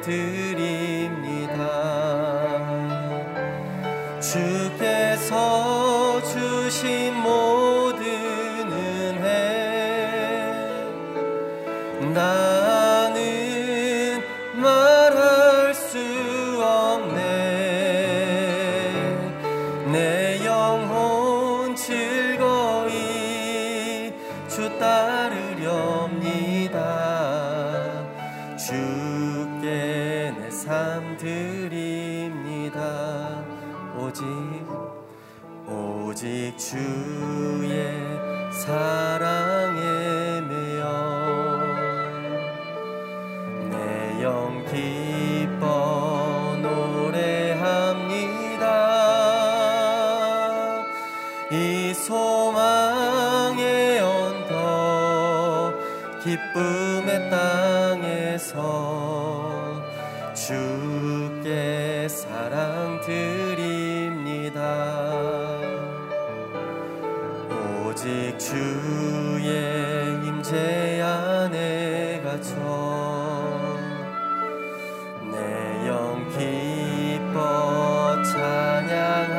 드립니다. 주 오직 주의 임재 안에 갇혀 내 영 기뻐 찬양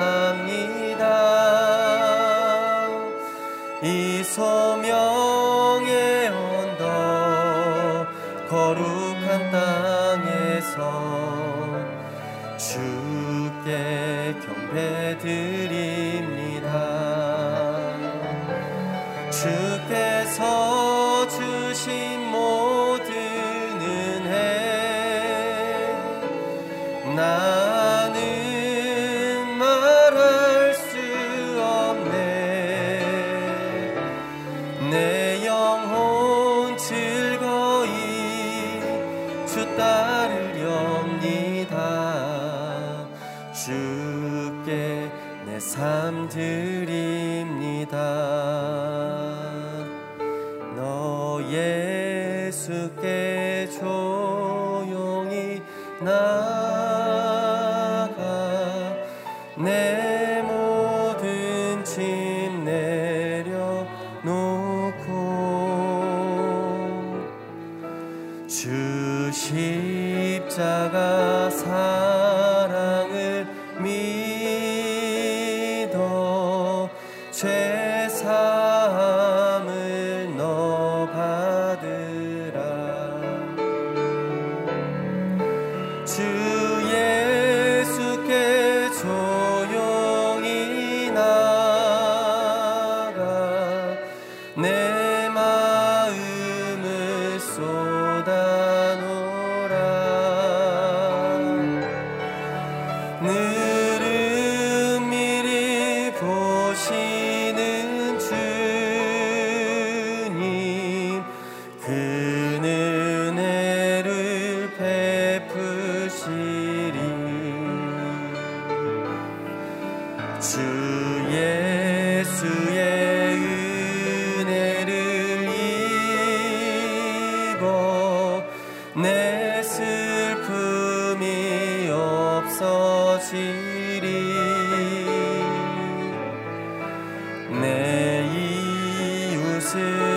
찾아가 내 이웃을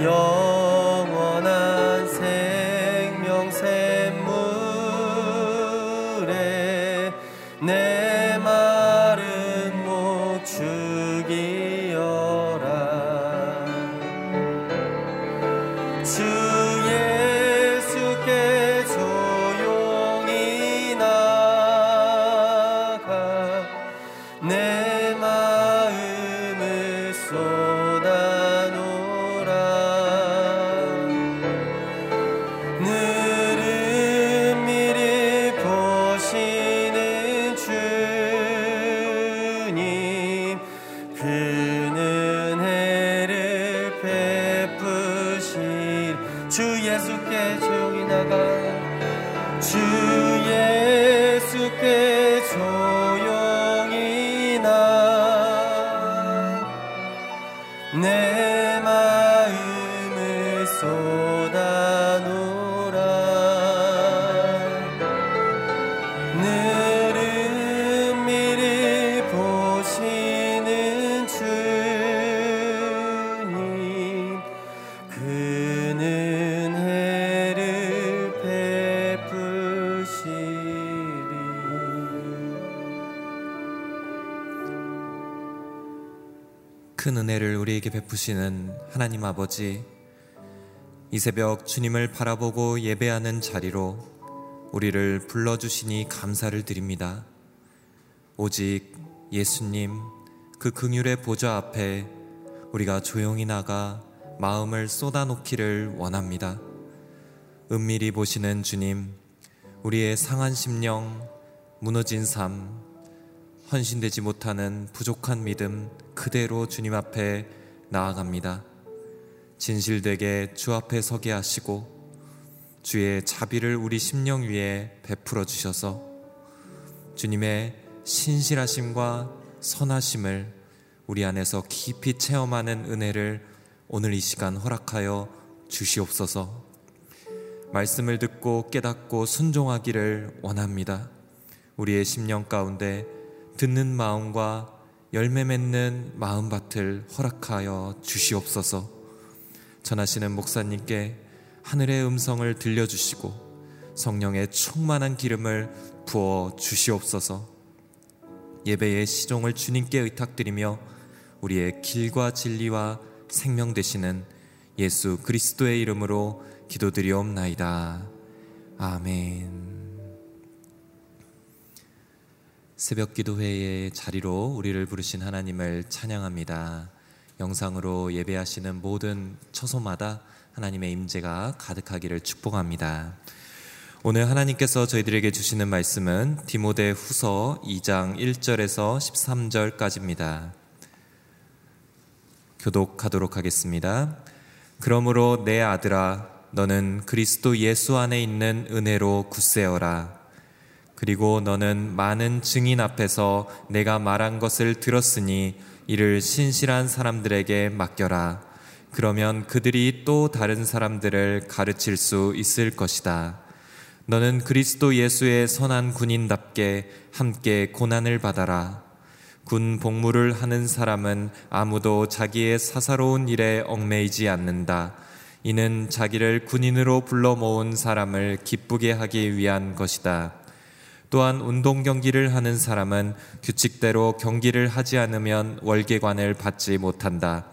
有。 큰 은혜를 우리에게 베푸시는 하나님 아버지, 이 새벽 주님을 바라보고 예배하는 자리로 우리를 불러주시니 감사를 드립니다. 오직 예수님, 그 긍휼의 보좌 앞에 우리가 조용히 나가 마음을 쏟아놓기를 원합니다. 은밀히 보시는 주님, 우리의 상한 심령, 무너진 삶, 헌신되지 못하는 부족한 믿음 그대로 주님 앞에 나아갑니다. 진실되게 주 앞에 서게 하시고 주의 자비를 우리 심령 위에 베풀어 주셔서 주님의 신실하심과 선하심을 우리 안에서 깊이 체험하는 은혜를 오늘 이 시간 허락하여 주시옵소서. 말씀을 듣고 깨닫고 순종하기를 원합니다. 우리의 심령 가운데 듣는 마음과 열매 맺는 마음밭을 허락하여 주시옵소서. 전하시는 목사님께 하늘의 음성을 들려주시고 성령의 충만한 기름을 부어 주시옵소서. 예배의 시종을 주님께 의탁드리며 우리의 길과 진리와 생명 되시는 예수 그리스도의 이름으로 기도드리옵나이다. 아멘. 새벽 기도회의 자리로 우리를 부르신 하나님을 찬양합니다. 영상으로 예배하시는 모든 처소마다 하나님의 임재가 가득하기를 축복합니다. 오늘 하나님께서 저희들에게 주시는 말씀은 디모데 후서 2장 1절에서 13절까지입니다. 교독하도록 하겠습니다. 그러므로 내 아들아, 너는 그리스도 예수 안에 있는 은혜로 굳세어라. 그리고 너는 많은 증인 앞에서 내가 말한 것을 들었으니 이를 신실한 사람들에게 맡겨라. 그러면 그들이 또 다른 사람들을 가르칠 수 있을 것이다. 너는 그리스도 예수의 선한 군인답게 함께 고난을 받아라. 군 복무를 하는 사람은 아무도 자기의 사사로운 일에 얽매이지 않는다. 이는 자기를 군인으로 불러 모은 사람을 기쁘게 하기 위한 것이다. 또한 운동 경기를 하는 사람은 규칙대로 경기를 하지 않으면 월계관을 받지 못한다.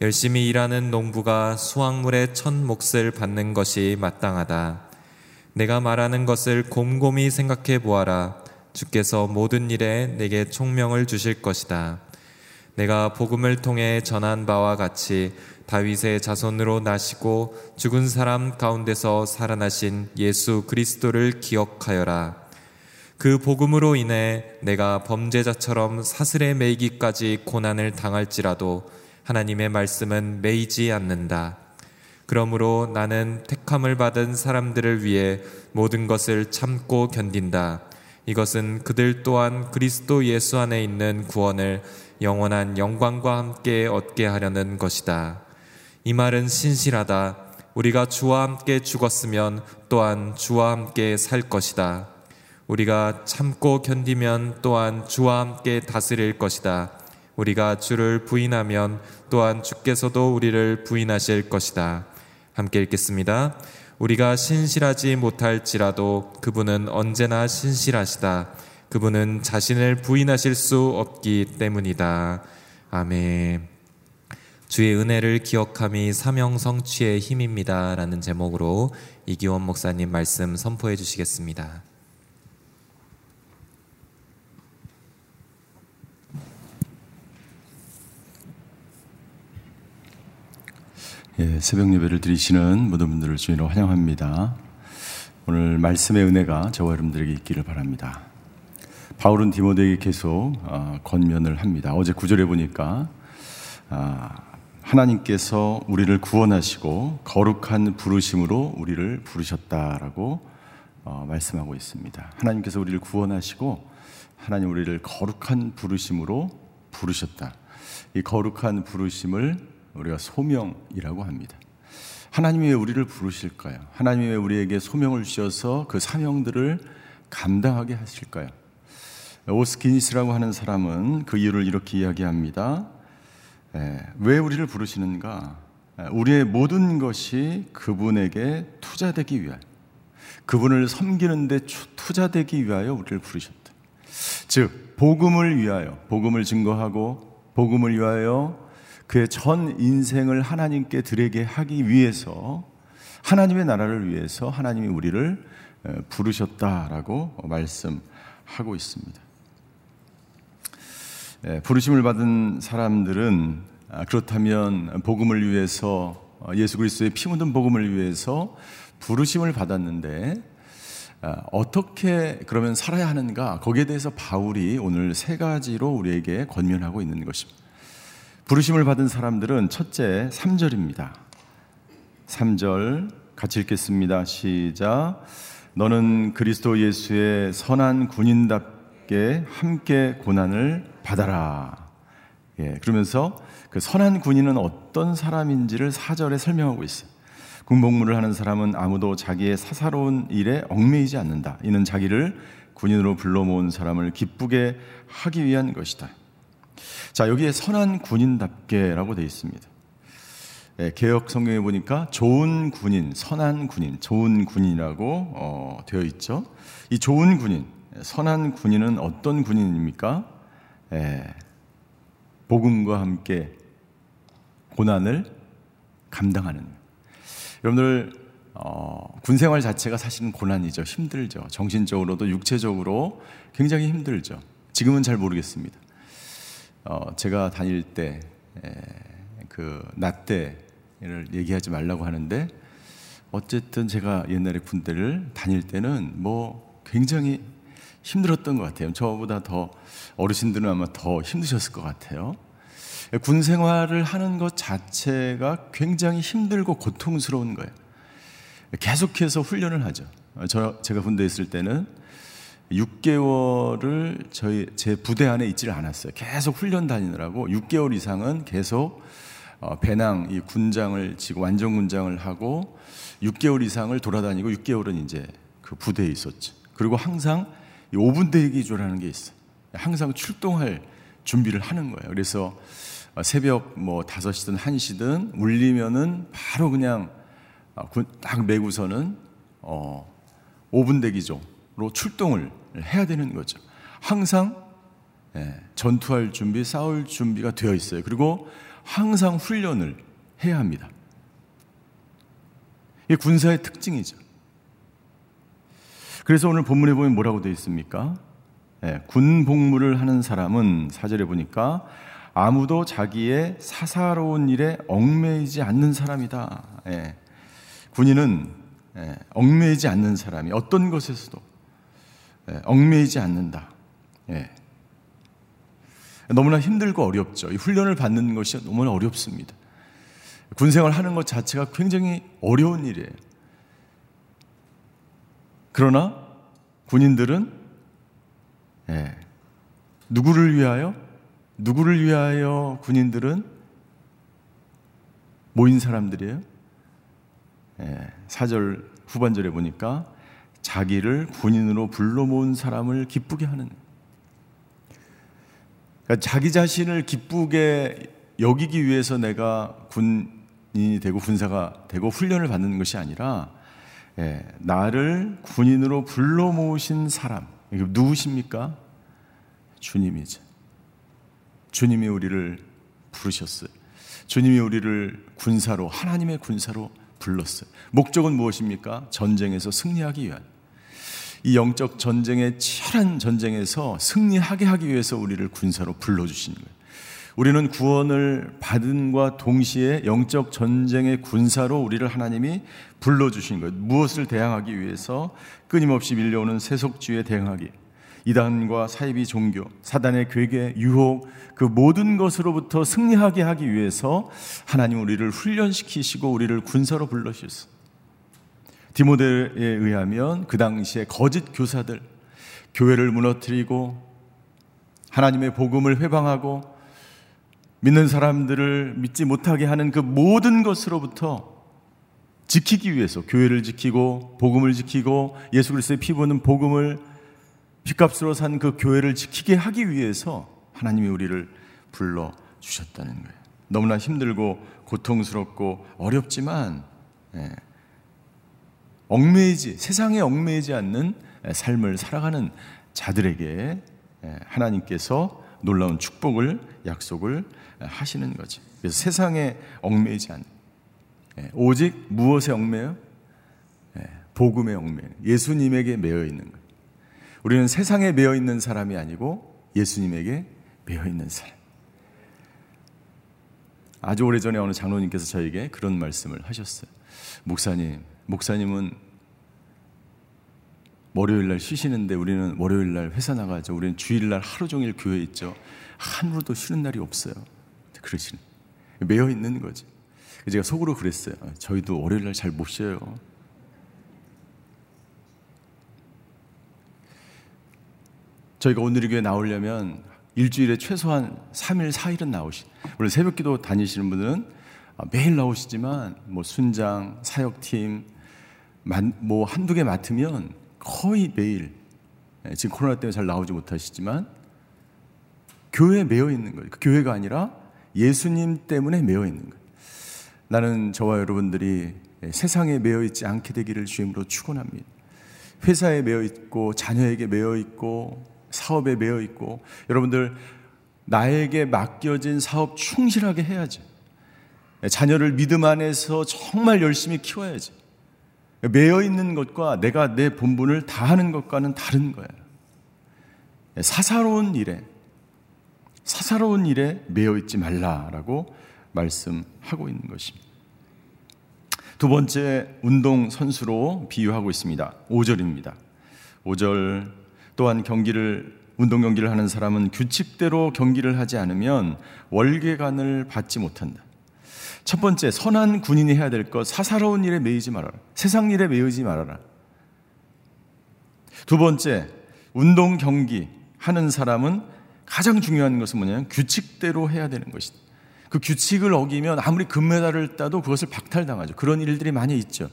열심히 일하는 농부가 수확물의 첫 몫을 받는 것이 마땅하다. 내가 말하는 것을 곰곰이 생각해 보아라. 주께서 모든 일에 내게 총명을 주실 것이다. 내가 복음을 통해 전한 바와 같이 다윗의 자손으로 나시고 죽은 사람 가운데서 살아나신 예수 그리스도를 기억하여라. 그 복음으로 인해 내가 범죄자처럼 사슬에 매이기까지 고난을 당할지라도 하나님의 말씀은 매이지 않는다. 그러므로 나는 택함을 받은 사람들을 위해 모든 것을 참고 견딘다. 이것은 그들 또한 그리스도 예수 안에 있는 구원을 영원한 영광과 함께 얻게 하려는 것이다. 이 말은 신실하다. 우리가 주와 함께 죽었으면 또한 주와 함께 살 것이다. 우리가 참고 견디면 또한 주와 함께 다스릴 것이다. 우리가 주를 부인하면 또한 주께서도 우리를 부인하실 것이다. 함께 읽겠습니다. 우리가 신실하지 못할지라도 그분은 언제나 신실하시다. 그분은 자신을 부인하실 수 없기 때문이다. 아멘. 주의 은혜를 기억함이 사명 성취의 힘입니다. 라는 제목으로 이기원 목사님 말씀 선포해 주시겠습니다. 예, 새벽 예배를 드리시는 모든 분들을 주인으로 환영합니다. 오늘 말씀의 은혜가 저와 여러분들에게 있기를 바랍니다. 바울은 디모데에게 계속 어, 권면을 합니다. 어제 구절에 보니까 아, 하나님께서 우리를 구원하시고 거룩한 부르심으로 우리를 부르셨다라고 어, 말씀하고 있습니다. 하나님께서 우리를 구원하시고 하나님 우리를 거룩한 부르심으로 부르셨다. 이 거룩한 부르심을 우리가 소명이라고 합니다. 하나님이 왜 우리를 부르실까요? 하나님이 왜 우리에게 소명을 주셔서 그 사명들을 감당하게 하실까요? 오스키니스라고 하는 사람은 그 이유를 이렇게 이야기합니다. 예, 왜 우리를 부르시는가? 예, 우리의 모든 것이 그분에게 투자되기 위하여, 그분을 섬기는데 투자되기 위하여 우리를 부르셨다. 즉, 복음을 위하여, 복음을 증거하고, 복음을 위하여 그의 전 인생을 하나님께 드리게 하기 위해서 하나님의 나라를 위해서 하나님이 우리를 부르셨다라고 말씀하고 있습니다. 부르심을 받은 사람들은 아, 그렇다면 복음을 위해서 어, 예수 그리스도의 피 묻은 복음을 위해서 부르심을 받았는데 아, 어떻게 그러면 살아야 하는가 거기에 대해서 바울이 오늘 세 가지로 우리에게 권면하고 있는 것입니다. 부르심을 받은 사람들은 첫째 3절입니다. 3절 같이 읽겠습니다. 시작. 너는 그리스도 예수의 선한 군인답게 함께 고난을 받아라. 예, 그러면서 그 선한 군인은 어떤 사람인지를 4절에 설명하고 있어요. 군복무를 하는 사람은 아무도 자기의 사사로운 일에 얽매이지 않는다. 이는 자기를 군인으로 불러 모은 사람을 기쁘게 하기 위한 것이다. 자, 여기에 선한 군인답게라고 되어 있습니다. 예, 개혁 성경에 보니까 좋은 군인, 선한 군인, 좋은 군인이라고 어, 되어 있죠. 이 좋은 군인, 선한 군인은 어떤 군인입니까? 예, 복음과 함께 고난을 감당하는. 여러분들 어, 군 생활 자체가 사실은 고난이죠. 힘들죠. 정신적으로도 육체적으로 굉장히 힘들죠. 지금은 잘 모르겠습니다. 어, 제가 다닐 때 그 낮대를 얘기하지 말라고 하는데 어쨌든 제가 옛날에 군대를 다닐 때는 뭐 굉장히 힘들었던 것 같아요. 저보다 더 어르신들은 아마 더 힘드셨을 것 같아요. 군 생활을 하는 것 자체가 굉장히 힘들고 고통스러운 거예요. 계속해서 훈련을 하죠. 저 제가 군대에 있을 때는 6개월을 저희 제 부대 안에 있지를 않았어요. 계속 훈련 다니느라고 6개월 이상은 계속 어, 배낭 이 군장을 지고 완전 군장을 하고 6개월 이상을 돌아다니고 6개월은 이제 그 부대에 있었죠. 그리고 항상 5분 대기조라는 게 있어요. 항상 출동할 준비를 하는 거예요. 그래서 어, 새벽 뭐 5시든 1시든 울리면은 바로 그냥 어, 딱 메고서는 어 5분 대기조 로 출동을 해야 되는 거죠. 항상 예, 전투할 준비, 싸울 준비가 되어 있어요. 그리고 항상 훈련을 해야 합니다. 이게 군사의 특징이죠. 그래서 오늘 본문에 보면 뭐라고 되어 있습니까? 예, 군 복무를 하는 사람은 사절에 보니까 아무도 자기의 사사로운 일에 얽매이지 않는 사람이다. 예, 군인은 예, 얽매이지 않는 사람이 어떤 것에서도 예, 얽매이지 않는다. 예. 너무나 힘들고 어렵죠. 이 훈련을 받는 것이 너무나 어렵습니다. 군 생활 하는 것 자체가 굉장히 어려운 일이에요. 그러나 군인들은 예. 누구를 위하여? 누구를 위하여 군인들은 모인 사람들이에요? 예. 4절 후반절에 보니까 자기를 군인으로 불러 모은 사람을 기쁘게 하는 그러니까 자기 자신을 기쁘게 여기기 위해서 내가 군인이 되고 군사가 되고 훈련을 받는 것이 아니라 예, 나를 군인으로 불러 모으신 사람 누구십니까? 주님이죠. 주님이 우리를 부르셨어요. 주님이 우리를 군사로 하나님의 군사로 불렀어요. 목적은 무엇입니까? 전쟁에서 승리하기 위한. 이 영적 전쟁의 치열한 전쟁에서 승리하게 하기 위해서 우리를 군사로 불러주신 거예요. 우리는 구원을 받은과 동시에 영적 전쟁의 군사로 우리를 하나님이 불러주신 것. 무엇을 대항하기 위해서 끊임없이 밀려오는 세속주의에 대항하기. 이단과 사이비 종교, 사단의 괴계, 유혹, 그 모든 것으로부터 승리하게 하기 위해서 하나님 우리를 훈련시키시고 우리를 군사로 불러주셨어. 디모데에 의하면 그 당시에 거짓 교사들, 교회를 무너뜨리고 하나님의 복음을 회방하고 믿는 사람들을 믿지 못하게 하는 그 모든 것으로부터 지키기 위해서 교회를 지키고 복음을 지키고 예수 그리스도의 피 부는 복음을 핏값으로 산 그 교회를 지키게 하기 위해서 하나님이 우리를 불러 주셨다는 거예요. 너무나 힘들고 고통스럽고 어렵지만 예, 얽매이지 세상에 얽매이지 않는 삶을 살아가는 자들에게 예, 하나님께서 놀라운 축복을 약속을 하시는 거지. 그래서 세상에 얽매이지 예, 오직 무엇에 얽매요? 예, 복음에 얽매요. 예수님에게 매여 있는 거예요. 우리는 세상에 매여 있는 사람이 아니고 예수님에게 매여 있는 사람. 아주 오래전에 어느 장로님께서 저에게 그런 말씀을 하셨어요. 목사님, 목사님은 월요일 날 쉬시는데 우리는 월요일 날 회사 나가죠. 우리는 주일 날 하루 종일 교회 있죠. 하루도 쉬는 날이 없어요. 그러시는 매여 있는 거지. 제가 속으로 그랬어요. 저희도 월요일 날 잘 못 쉬어요. 저희가 오늘 교회 나오려면 일주일에 최소한 3일, 4일은 나오시. 물론 새벽 기도 다니시는 분들은 매일 나오시지만 뭐 순장, 사역팀 뭐 한두 개 맡으면 거의 매일 예, 지금 코로나 때문에 잘 나오지 못하시지만 교회에 매여 있는 거예요. 그 교회가 아니라 예수님 때문에 매여 있는 거예요. 나는 저와 여러분들이 세상에 매여 있지 않게 되기를 주임으로 축원합니다. 회사에 매여 있고 자녀에게 매여 있고 사업에 매여 있고 여러분들 나에게 맡겨진 사업 충실하게 해야지. 자녀를 믿음 안에서 정말 열심히 키워야지. 매여 있는 것과 내가 내 본분을 다하는 것과는 다른 거예요. 사사로운 일에 사사로운 일에 매여 있지 말라라고 말씀하고 있는 것입니다. 두 번째 운동 선수로 비유하고 있습니다. 5절입니다. 5절 또한 경기를 운동 경기를 하는 사람은 규칙대로 경기를 하지 않으면 월계관을 받지 못한다. 첫 번째 선한 군인이 해야 될 것 사사로운 일에 매이지 말아라. 세상 일에 매이지 말아라. 두 번째 운동 경기 하는 사람은 가장 중요한 것은 뭐냐면 규칙대로 해야 되는 것이다. 그 규칙을 어기면 아무리 금메달을 따도 그것을 박탈당하죠. 그런 일들이 많이 있죠.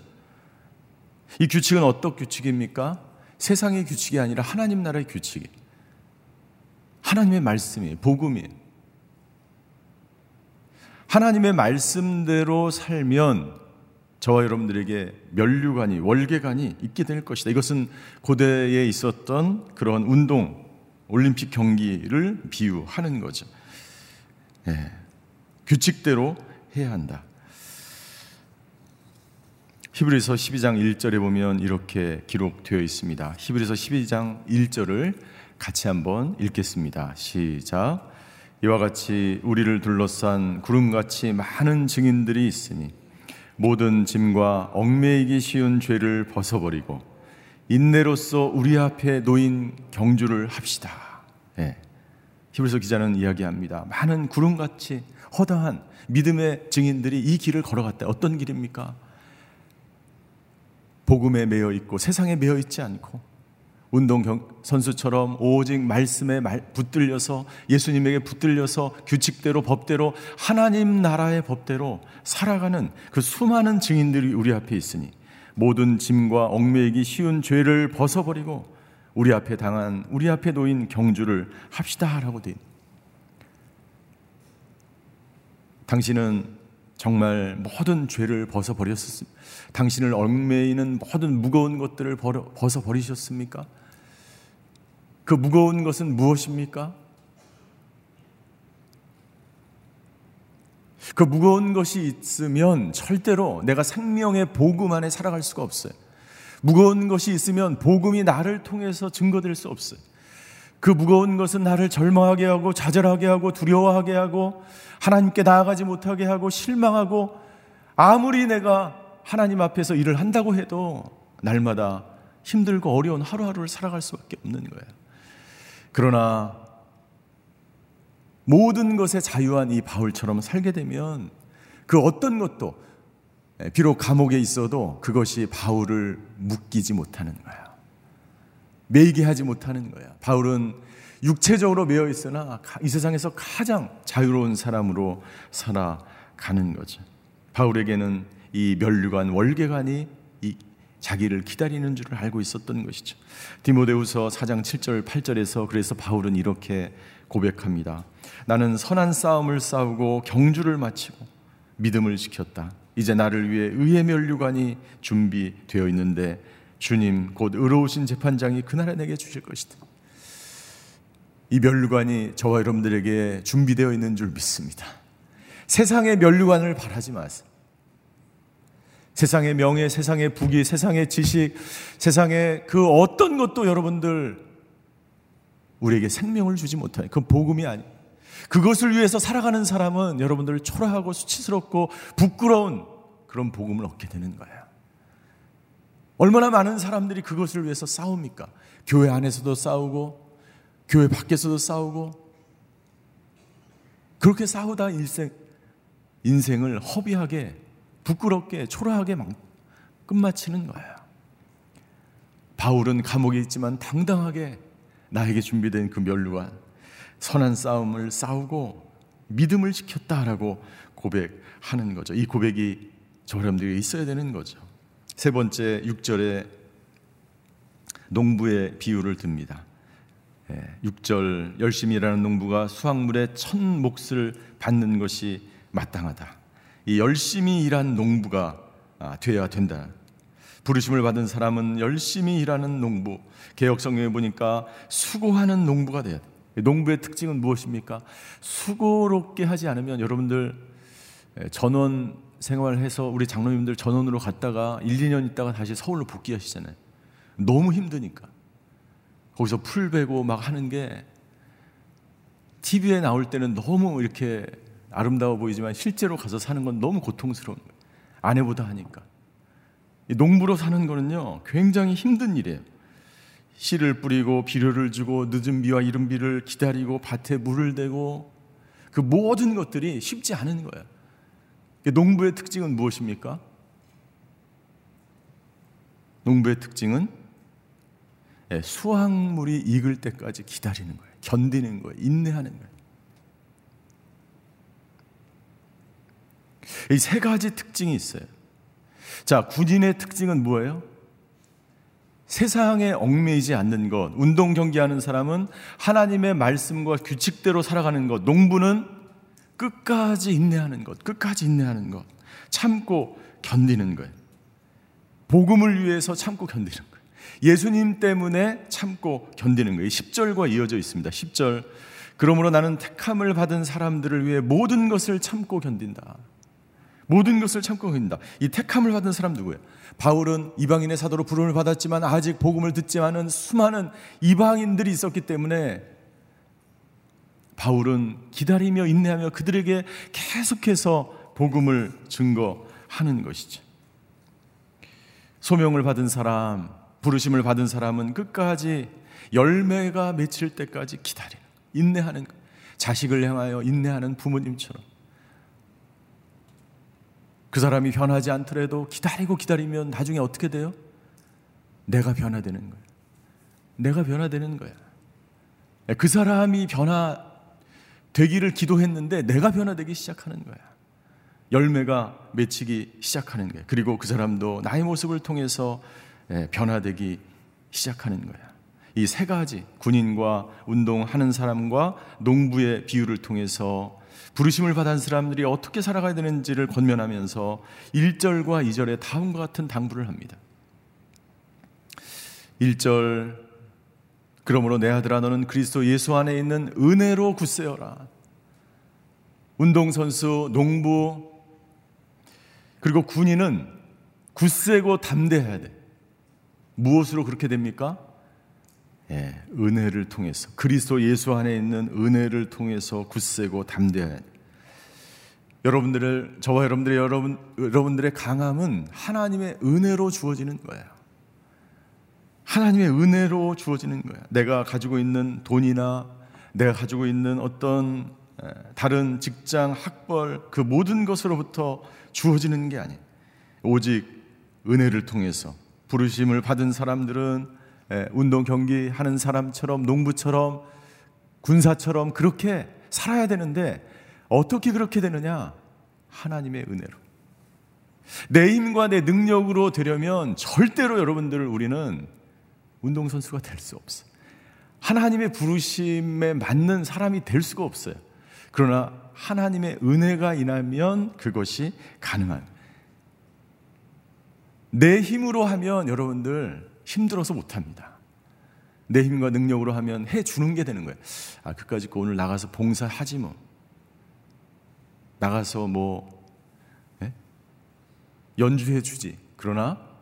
이 규칙은 어떤 규칙입니까? 세상의 규칙이 아니라 하나님 나라의 규칙이. 하나님의 말씀이 복음이. 하나님의 말씀대로 살면 저와 여러분들에게 면류관이 월계관이 있게 될 것이다. 이것은 고대에 있었던 그런 운동, 올림픽 경기를 비유하는 거죠. 예. 규칙대로 해야 한다. 히브리서 12장 1절에 보면 이렇게 기록되어 있습니다. 히브리서 12장 1절을 같이 한번 읽겠습니다. 시작. 이와 같이 우리를 둘러싼 구름같이 많은 증인들이 있으니 모든 짐과 얽매이기 쉬운 죄를 벗어버리고 인내로서 우리 앞에 놓인 경주를 합시다. 예. 히브리서 기자는 이야기합니다. 많은 구름같이 허다한 믿음의 증인들이 이 길을 걸어갔다. 어떤 길입니까? 복음에 매여 있고 세상에 매여 있지 않고 운동 선수처럼 오직 말씀에 붙들려서 예수님에게 붙들려서 규칙대로 법대로 하나님 나라의 법대로 살아가는 그 수많은 증인들이 우리 앞에 있으니 모든 짐과 얽매이기 쉬운 죄를 벗어버리고 우리 앞에 당한 우리 앞에 놓인 경주를 합시다라고 돼. 당신은 정말 모든 죄를 벗어버렸습니다. 당신을 얽매이는 모든 무거운 것들을 벗어버리셨습니까? 그 무거운 것은 무엇입니까? 그 무거운 것이 있으면 절대로 내가 생명의 복음 안에 살아갈 수가 없어요. 무거운 것이 있으면 복음이 나를 통해서 증거될 수 없어요. 그 무거운 것은 나를 절망하게 하고 좌절하게 하고 두려워하게 하고 하나님께 나아가지 못하게 하고 실망하고 아무리 내가 하나님 앞에서 일을 한다고 해도 날마다 힘들고 어려운 하루하루를 살아갈 수밖에 없는 거예요. 그러나 모든 것에 자유한 이 바울처럼 살게 되면 그 어떤 것도 비록 감옥에 있어도 그것이 바울을 묶이지 못하는 거야. 매이게 하지 못하는 거야. 바울은 육체적으로 매여 있으나 이 세상에서 가장 자유로운 사람으로 살아가는 거죠. 바울에게는 이 면류관 월계관이 이 자기를 기다리는 줄을 알고 있었던 것이죠. 디모데후서 4장 7절 8절에서 그래서 바울은 이렇게 고백합니다. 나는 선한 싸움을 싸우고 경주를 마치고 믿음을 지켰다. 이제 나를 위해 의의 면류관이 준비되어 있는데 주님 곧 의로우신 재판장이 그날에 내게 주실 것이다. 이 면류관이 저와 여러분들에게 준비되어 있는 줄 믿습니다. 세상의 면류관을 바라지 마세요. 세상의 명예, 세상의 부귀, 세상의 지식, 세상의 그 어떤 것도 여러분들 우리에게 생명을 주지 못하니 그건 복음이 아니. 그것을 위해서 살아가는 사람은 여러분들 초라하고 수치스럽고 부끄러운 그런 복음을 얻게 되는 거예요. 얼마나 많은 사람들이 그것을 위해서 싸웁니까? 교회 안에서도 싸우고 교회 밖에서도 싸우고 그렇게 싸우다 인생 인생을 허비하게 부끄럽게 초라하게 막 끝마치는 거예요. 바울은 감옥에 있지만 당당하게 나에게 준비된 그 멸류관 선한 싸움을 싸우고 믿음을 지켰다라고 고백하는 거죠. 이 고백이 저 여러분들에게 있어야 되는 거죠. 세 번째 6절에 농부의 비유를 듭니다. 6절 예, 열심히 일하는 농부가 수확물의 천 몫을 받는 것이 마땅하다. 이 열심히 일한 농부가 아, 되어야 된다. 부르심을 받은 사람은 열심히 일하는 농부. 개혁 성경에 보니까 수고하는 농부가 돼야 돼. 농부의 특징은 무엇입니까? 수고롭게 하지 않으면 여러분들 전원 생활해서 우리 장로님들 전원으로 갔다가 1, 2년 있다가 다시 서울로 복귀하시잖아요. 너무 힘드니까. 거기서 풀 베고 막 하는 게 TV에 나올 때는 너무 이렇게 아름다워 보이지만 실제로 가서 사는 건 너무 고통스러운 거예요. 아내보다 하니까. 농부로 사는 거는요, 굉장히 힘든 일이에요. 씨를 뿌리고 비료를 주고 늦은 비와 이른 비를 기다리고 밭에 물을 대고 그 모든 것들이 쉽지 않은 거예요. 농부의 특징은 무엇입니까? 농부의 특징은 예, 수확물이 익을 때까지 기다리는 거예요. 견디는 거예요. 인내하는 거예요. 이 세 가지 특징이 있어요. 자, 군인의 특징은 뭐예요? 세상에 얽매이지 않는 것. 운동 경기하는 사람은 하나님의 말씀과 규칙대로 살아가는 것. 농부는 끝까지 인내하는 것. 끝까지 인내하는 것. 참고 견디는 거예요. 복음을 위해서 참고 견디는 거예요. 예수님 때문에 참고 견디는 거예요. 10절과 이어져 있습니다. 10절. 그러므로 나는 택함을 받은 사람들을 위해 모든 것을 참고 견딘다. 모든 것을 참고 견딘다. 이 택함을 받은 사람 누구예요? 바울은 이방인의 사도로 부름을 받았지만 아직 복음을 듣지 않은 수많은 이방인들이 있었기 때문에 바울은 기다리며 인내하며 그들에게 계속해서 복음을 증거하는 것이죠. 소명을 받은 사람, 부르심을 받은 사람은 끝까지 열매가 맺힐 때까지 기다리는, 인내하는, 자식을 향하여 인내하는 부모님처럼 그 사람이 변하지 않더라도 기다리고 기다리면 나중에 어떻게 돼요? 내가 변화되는 거예요. 내가 변화되는 거야. 그 사람이 변화되기를 기도했는데 내가 변화되기 시작하는 거야. 열매가 맺히기 시작하는 거야. 그리고 그 사람도 나의 모습을 통해서 예, 변화되기 시작하는 거야. 이 세 가지 군인과 운동하는 사람과 농부의 비유를 통해서 부르심을 받은 사람들이 어떻게 살아가야 되는지를 권면하면서 1절과 2절에 다음과 같은 당부를 합니다. 1절 그러므로 내 아들아 너는 그리스도 예수 안에 있는 은혜로 굳세어라. 운동선수, 농부, 그리고 군인은 굳세고 담대해야 돼. 무엇으로 그렇게 됩니까? 예, 은혜를 통해서 그리스도 예수 안에 있는 은혜를 통해서 굳세고 돼. 여러분들을 저와 여러분들의 여러분 여러분들의 강함은 하나님의 은혜로 주어지는 거예요. 하나님의 은혜로 주어지는 거야. 내가 가지고 있는 돈이나 내가 가지고 있는 어떤 다른 직장, 학벌 그 모든 것으로부터 주어지는 게 아니에요. 오직 은혜를 통해서 부르심을 받은 사람들은 운동 경기 하는 사람처럼 농부처럼 군사처럼 그렇게 살아야 되는데 어떻게 그렇게 되느냐? 하나님의 은혜로. 내 힘과 내 능력으로 되려면 절대로 여러분들 우리는 운동선수가 될 수 없어요. 하나님의 부르심에 맞는 사람이 될 수가 없어요. 그러나 하나님의 은혜가 임하면 그것이 가능한. 내 힘으로 하면 여러분들 힘들어서 못합니다. 내 힘과 능력으로 하면 해 주는 게 되는 거예요. 아, 그까짓 거 오늘 나가서 봉사하지 뭐. 나가서 뭐, 네? 연주해 주지. 그러나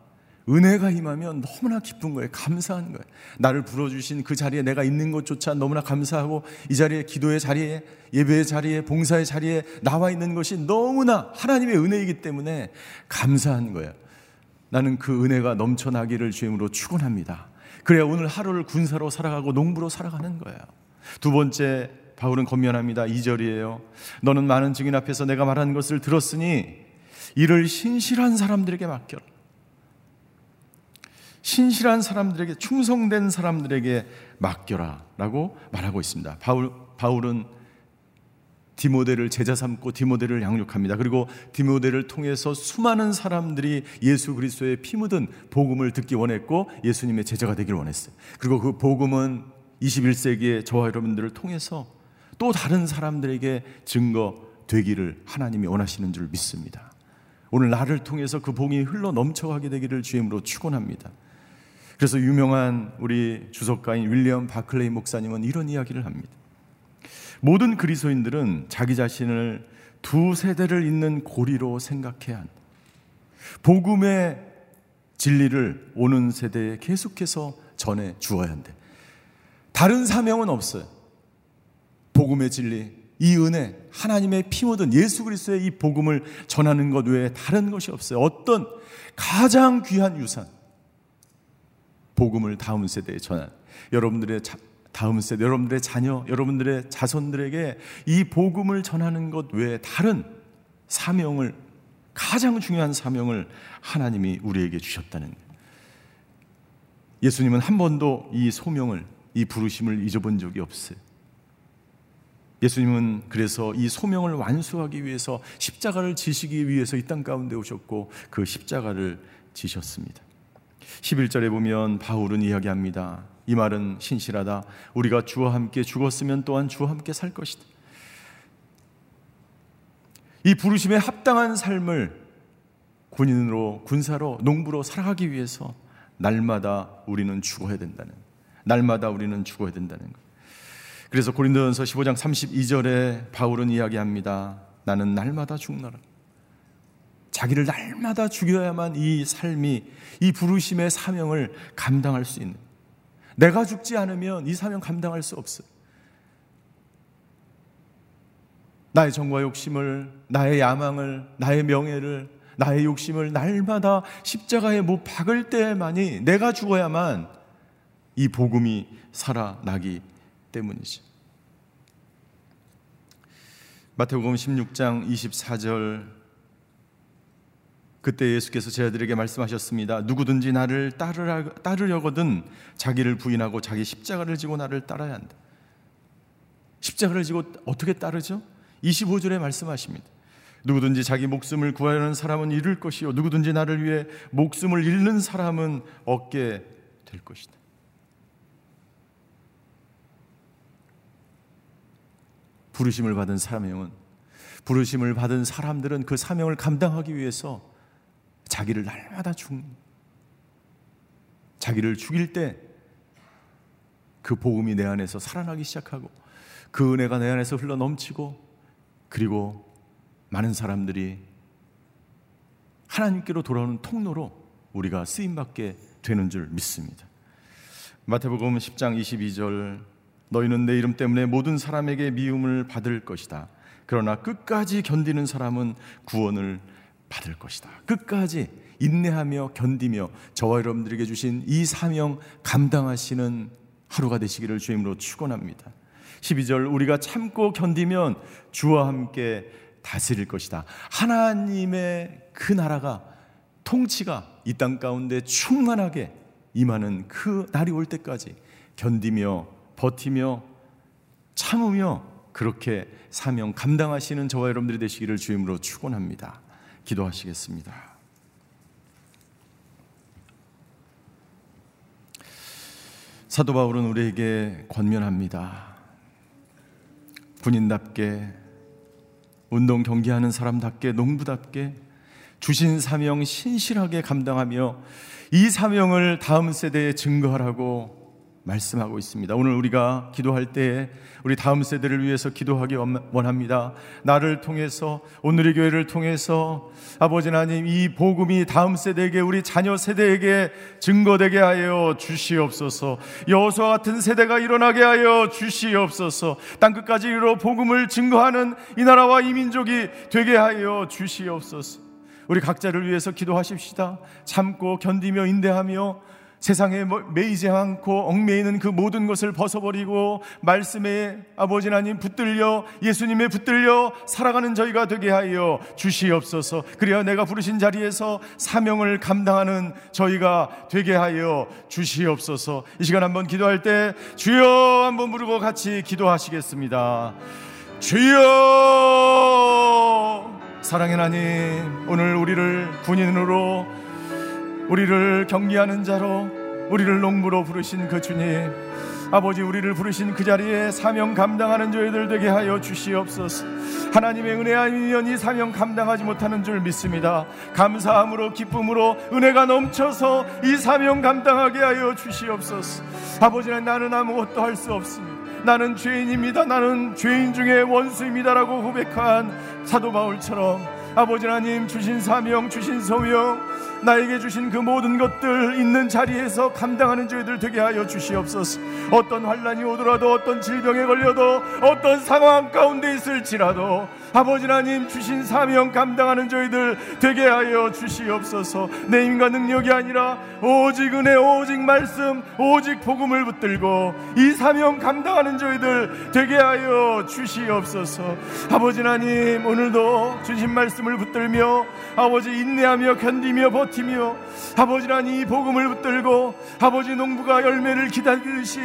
은혜가 임하면 너무나 기쁜 거예요. 감사한 거예요. 나를 불러주신 그 자리에 내가 있는 것조차 너무나 감사하고 이 자리에 기도의 자리에 예배의 자리에 봉사의 자리에 나와 있는 것이 너무나 하나님의 은혜이기 때문에 감사한 거예요. 나는 그 은혜가 넘쳐나기를 주임으로 축원합니다. 그래야 오늘 하루를 군사로 살아가고 농부로 살아가는 거예요. 두 번째 바울은 건면합니다. 2절이에요. 너는 많은 증인 앞에서 내가 말하는 것을 들었으니 이를 신실한 사람들에게 맡겨라. 신실한 사람들에게 충성된 사람들에게 맡겨라라고 말하고 있습니다. 바울 바울은 디모데를 제자 삼고 디모데를 양육합니다. 그리고 디모데를 통해서 수많은 사람들이 예수 그리스도의 피 묻은 복음을 듣기 원했고 예수님의 제자가 되길 원했어요. 그리고 그 복음은 21세기에 저와 여러분들을 통해서 또 다른 사람들에게 증거 되기를 하나님이 원하시는 줄 믿습니다. 오늘 나를 통해서 그 복이 흘러 넘쳐가게 되기를 주임으로 축원합니다. 그래서 유명한 우리 주석가인 윌리엄 바클레이 목사님은 이런 이야기를 합니다. 모든 그리스도인들은 자기 자신을 두 세대를 잇는 고리로 생각해야 한다. 복음의 진리를 오는 세대에 계속해서 전해 주어야 한대. 다른 사명은 없어요. 복음의 진리, 이 은혜, 하나님의 피 묻은 예수 그리스도의 이 복음을 전하는 것 외에 다른 것이 없어요. 어떤 가장 귀한 유산, 복음을 다음 세대에 전한 여러분들의 자, 다음 세대, 여러분들의 자녀, 여러분들의 자손들에게 이 복음을 전하는 것 외에 다른 사명을 가장 중요한 사명을 하나님이 우리에게 주셨다는 거예요. 예수님은 한 번도 이 소명을 이 부르심을 잊어본 적이 없어요. 예수님은 그래서 이 소명을 완수하기 위해서 십자가를 지시기 위해서 이 땅 가운데 오셨고 그 십자가를 지셨습니다. 11절에 보면 바울은 이야기합니다. 이 말은 신실하다. 우리가 주와 함께 죽었으면 또한 주와 함께 살 것이다. 이 부르심에 합당한 삶을 군인으로, 군사로, 농부로 살아가기 위해서 날마다 우리는 죽어야 된다는, 날마다 우리는 죽어야 된다는 것. 그래서 고린도전서 15장 32절에 바울은 이야기합니다. 나는 날마다 죽노라. 자기를 날마다 죽여야만 이 삶이 이 부르심의 사명을 감당할 수 있는. 내가 죽지 않으면 이 사명 감당할 수 없어요. 나의 정과 욕심을, 나의 야망을, 나의 명예를, 나의 욕심을 날마다 십자가에 못 박을 때만이 내가 죽어야만 이 복음이 살아나기 때문이죠. 마태복음 16장 24절 그때 예수께서 제자들에게 말씀하셨습니다. 누구든지 나를 따르라, 따르려거든 자기를 부인하고 자기 십자가를 지고 나를 따라야 한다. 십자가를 지고 어떻게 따르죠? 25절에 말씀하십니다. 누구든지 자기 목숨을 구하려는 사람은 잃을 것이요 누구든지 나를 위해 목숨을 잃는 사람은 얻게 될 것이다. 부르심을 받은 사명은 부르심을 받은 사람들은 그 사명을 감당하기 위해서 자기를 날마다 죽 자기를 죽일 때 그 복음이 내 안에서 살아나기 시작하고 그 은혜가 내 안에서 흘러 넘치고 그리고 많은 사람들이 하나님께로 돌아오는 통로로 우리가 쓰임 받게 되는 줄 믿습니다. 마태복음 10장 22절 너희는 내 이름 때문에 모든 사람에게 미움을 받을 것이다. 그러나 끝까지 견디는 사람은 구원을 받을 것이다. 끝까지 인내하며 견디며 저와 여러분들에게 주신 이 사명 감당하시는 하루가 되시기를 주임으로 축원합니다. 12절 우리가 참고 견디면 주와 함께 다스릴 것이다. 하나님의 그 나라가 통치가 이 땅 가운데 충만하게 임하는 그 날이 올 때까지 견디며 버티며 참으며 그렇게 사명 감당하시는 저와 여러분들이 되시기를 주임으로 축원합니다. 기도하시겠습니다. 사도 바울은 우리에게 권면합니다. 군인답게 운동 경기하는 사람답게 농부답게 주신 사명 신실하게 감당하며 이 사명을 다음 세대에 증거하라고 말씀하고 있습니다. 오늘 우리가 기도할 때 우리 다음 세대를 위해서 기도하기 원합니다. 나를 통해서 오늘의 교회를 통해서 아버지 하나님 이 복음이 다음 세대에게 우리 자녀 세대에게 증거되게 하여 주시옵소서. 여호수아 같은 세대가 일어나게 하여 주시옵소서. 땅 끝까지 이르러 복음을 증거하는 이 나라와 이 민족이 되게 하여 주시옵소서. 우리 각자를 위해서 기도하십시다. 참고 견디며 인대하며 세상에 매이지 않고 얽매이는 그 모든 것을 벗어버리고 말씀에 아버지 하나님 붙들려 예수님의 붙들려 살아가는 저희가 되게 하여 주시옵소서. 그래야 내가 부르신 자리에서 사명을 감당하는 저희가 되게 하여 주시옵소서. 이 시간 한번 기도할 때 주여 한번 부르고 같이 기도하시겠습니다. 주여 사랑의 하나님 오늘 우리를 군인으로 우리를 경계하는 자로 우리를 농부로 부르신 그 주님 아버지 우리를 부르신 그 자리에 사명 감당하는 저희들 되게 하여 주시옵소서. 하나님의 은혜 아니면 이 사명 감당하지 못하는 줄 믿습니다. 감사함으로 기쁨으로 은혜가 넘쳐서 이 사명 감당하게 하여 주시옵소서. 아버지는 나는 아무것도 할 수 없습니다. 나는 죄인입니다. 나는 죄인 중에 원수입니다라고 고백한 사도 바울처럼 아버지 하나님 주신 사명 주신 소명 나에게 주신 그 모든 것들 있는 자리에서 감당하는 저희들 되게 하여 주시옵소서. 어떤 환란이 오더라도 어떤 질병에 걸려도 어떤 상황 가운데 있을지라도 아버지 하나님 주신 사명 감당하는 저희들 되게 하여 주시옵소서. 내 힘과 능력이 아니라 오직 은혜 오직 말씀 오직 복음을 붙들고 이 사명 감당하는 저희들 되게 하여 주시옵소서. 아버지 하나님 오늘도 주신 말씀을 붙들며 아버지 인내하며 견디며 버티 며 아버지란 이 복음을 붙들고 아버지 농부가 열매를 기다리듯이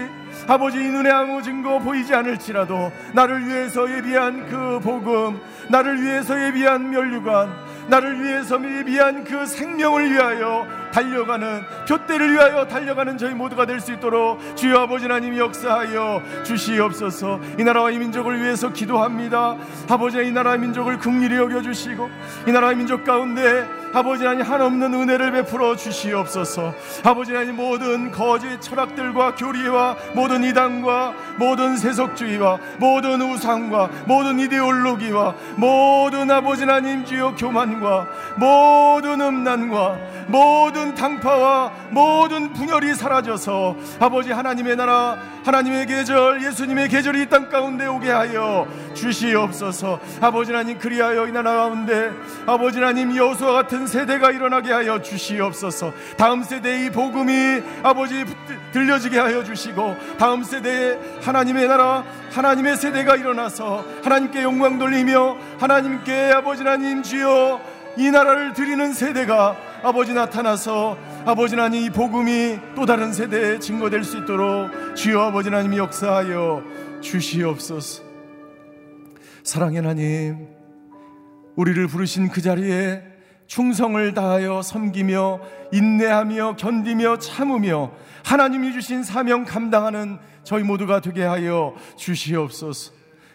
아버지 이 눈에 아무 증거 보이지 않을지라도 나를 위해서 예비한 그 복음 나를 위해서 예비한 멸류관 나를 위해서 예비한 그 생명을 위하여 달려가는 표대를 위하여 달려가는 저희 모두가 될 수 있도록 주여 아버지 하나님 역사하여 주시옵소서. 이 나라와 이 민족을 위해서 기도합니다. 아버지 이 나라의 민족을 긍휼히 여겨주시고 이 나라의 민족 가운데 아버지 하나님 한없는 은혜를 베풀어 주시옵소서. 아버지 하나님 모든 거짓 철학들과 교리와 모든 이단과 모든 세속주의와 모든 우상과 모든 이데올로기와 모든 아버지 하나님 주여 교만과 모든 음란과 모든 당파와 모든 분열이 사라져서 아버지 하나님의 나라 하나님의 계절 예수님의 계절이 이 땅 가운데 오게 하여 주시옵소서. 아버지 하나님 그리하여 이 나라 가운데 아버지 하나님 여호수아 같은 세대가 일어나게 하여 주시옵소서. 다음 세대의 복음이 아버지 들려지게 하여 주시고 다음 세대에 하나님의 나라 하나님의 세대가 일어나서 하나님께 영광 돌리며 하나님께 아버지 하나님 주여 이 나라를 드리는 세대가 아버지 나타나서 아버지 하나님 이 복음이 또 다른 세대에 증거될 수 있도록 주여 아버지 하나님 역사하여 주시옵소서. 사랑의 하나님, 우리를 부르신 그 자리에 충성을 다하여 섬기며 인내하며 견디며 참으며 하나님이 주신 사명 감당하는 저희 모두가 되게 하여 주시옵소서.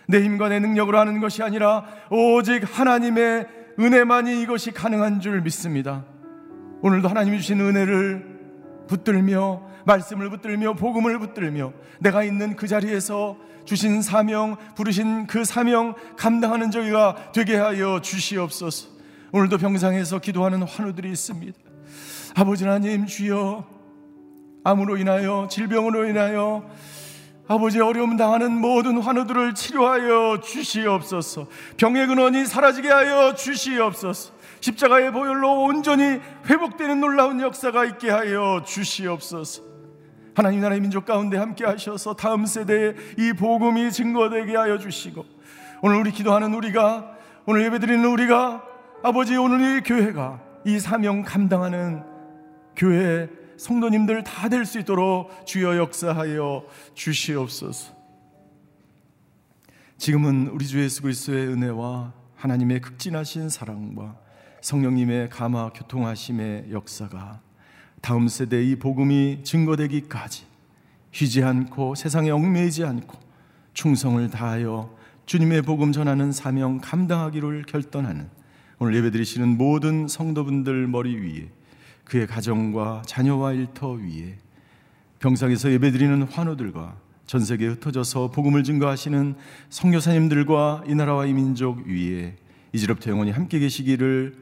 내 힘과 내 능력으로 하는 것이 아니라 오직 하나님의 은혜만이 이것이 가능한 줄 믿습니다. 오늘도 하나님이 주신 은혜를 붙들며 말씀을 붙들며 복음을 붙들며 내가 있는 그 자리에서 주신 사명 부르신 그 사명 감당하는 저희가 되게 하여 주시옵소서. 오늘도 병상에서 기도하는 환우들이 있습니다. 아버지 하나님 주여 암으로 인하여 질병으로 인하여 아버지 어려움 당하는 모든 환우들을 치료하여 주시옵소서. 병의 근원이 사라지게 하여 주시옵소서. 십자가의 보혈로 온전히 회복되는 놀라운 역사가 있게 하여 주시옵소서. 하나님 나라의 민족 가운데 함께 하셔서 다음 세대에 이 복음이 증거되게 하여 주시고 오늘 우리 기도하는 우리가 오늘 예배드리는 우리가 아버지 오늘 이 교회가 이 사명 감당하는 교회 성도님들 다 될 수 있도록 주여 역사하여 주시옵소서. 지금은 우리 주 예수 그리스도의 은혜와 하나님의 극진하신 사랑과 성령님의 감화 교통하심의 역사가 다음 세대의 이 복음이 증거되기까지 쉬지 않고 세상에 얽매이지 않고 충성을 다하여 주님의 복음 전하는 사명 감당하기를 결단하는 오늘 예배드리시는 모든 성도분들 머리 위에 그의 가정과 자녀와 일터 위에 병상에서 예배드리는 환우들과 전 세계에 흩어져서 복음을 증거하시는 성교사님들과 이 나라와 이 민족 위에 이제부터 영원히 함께 계시기를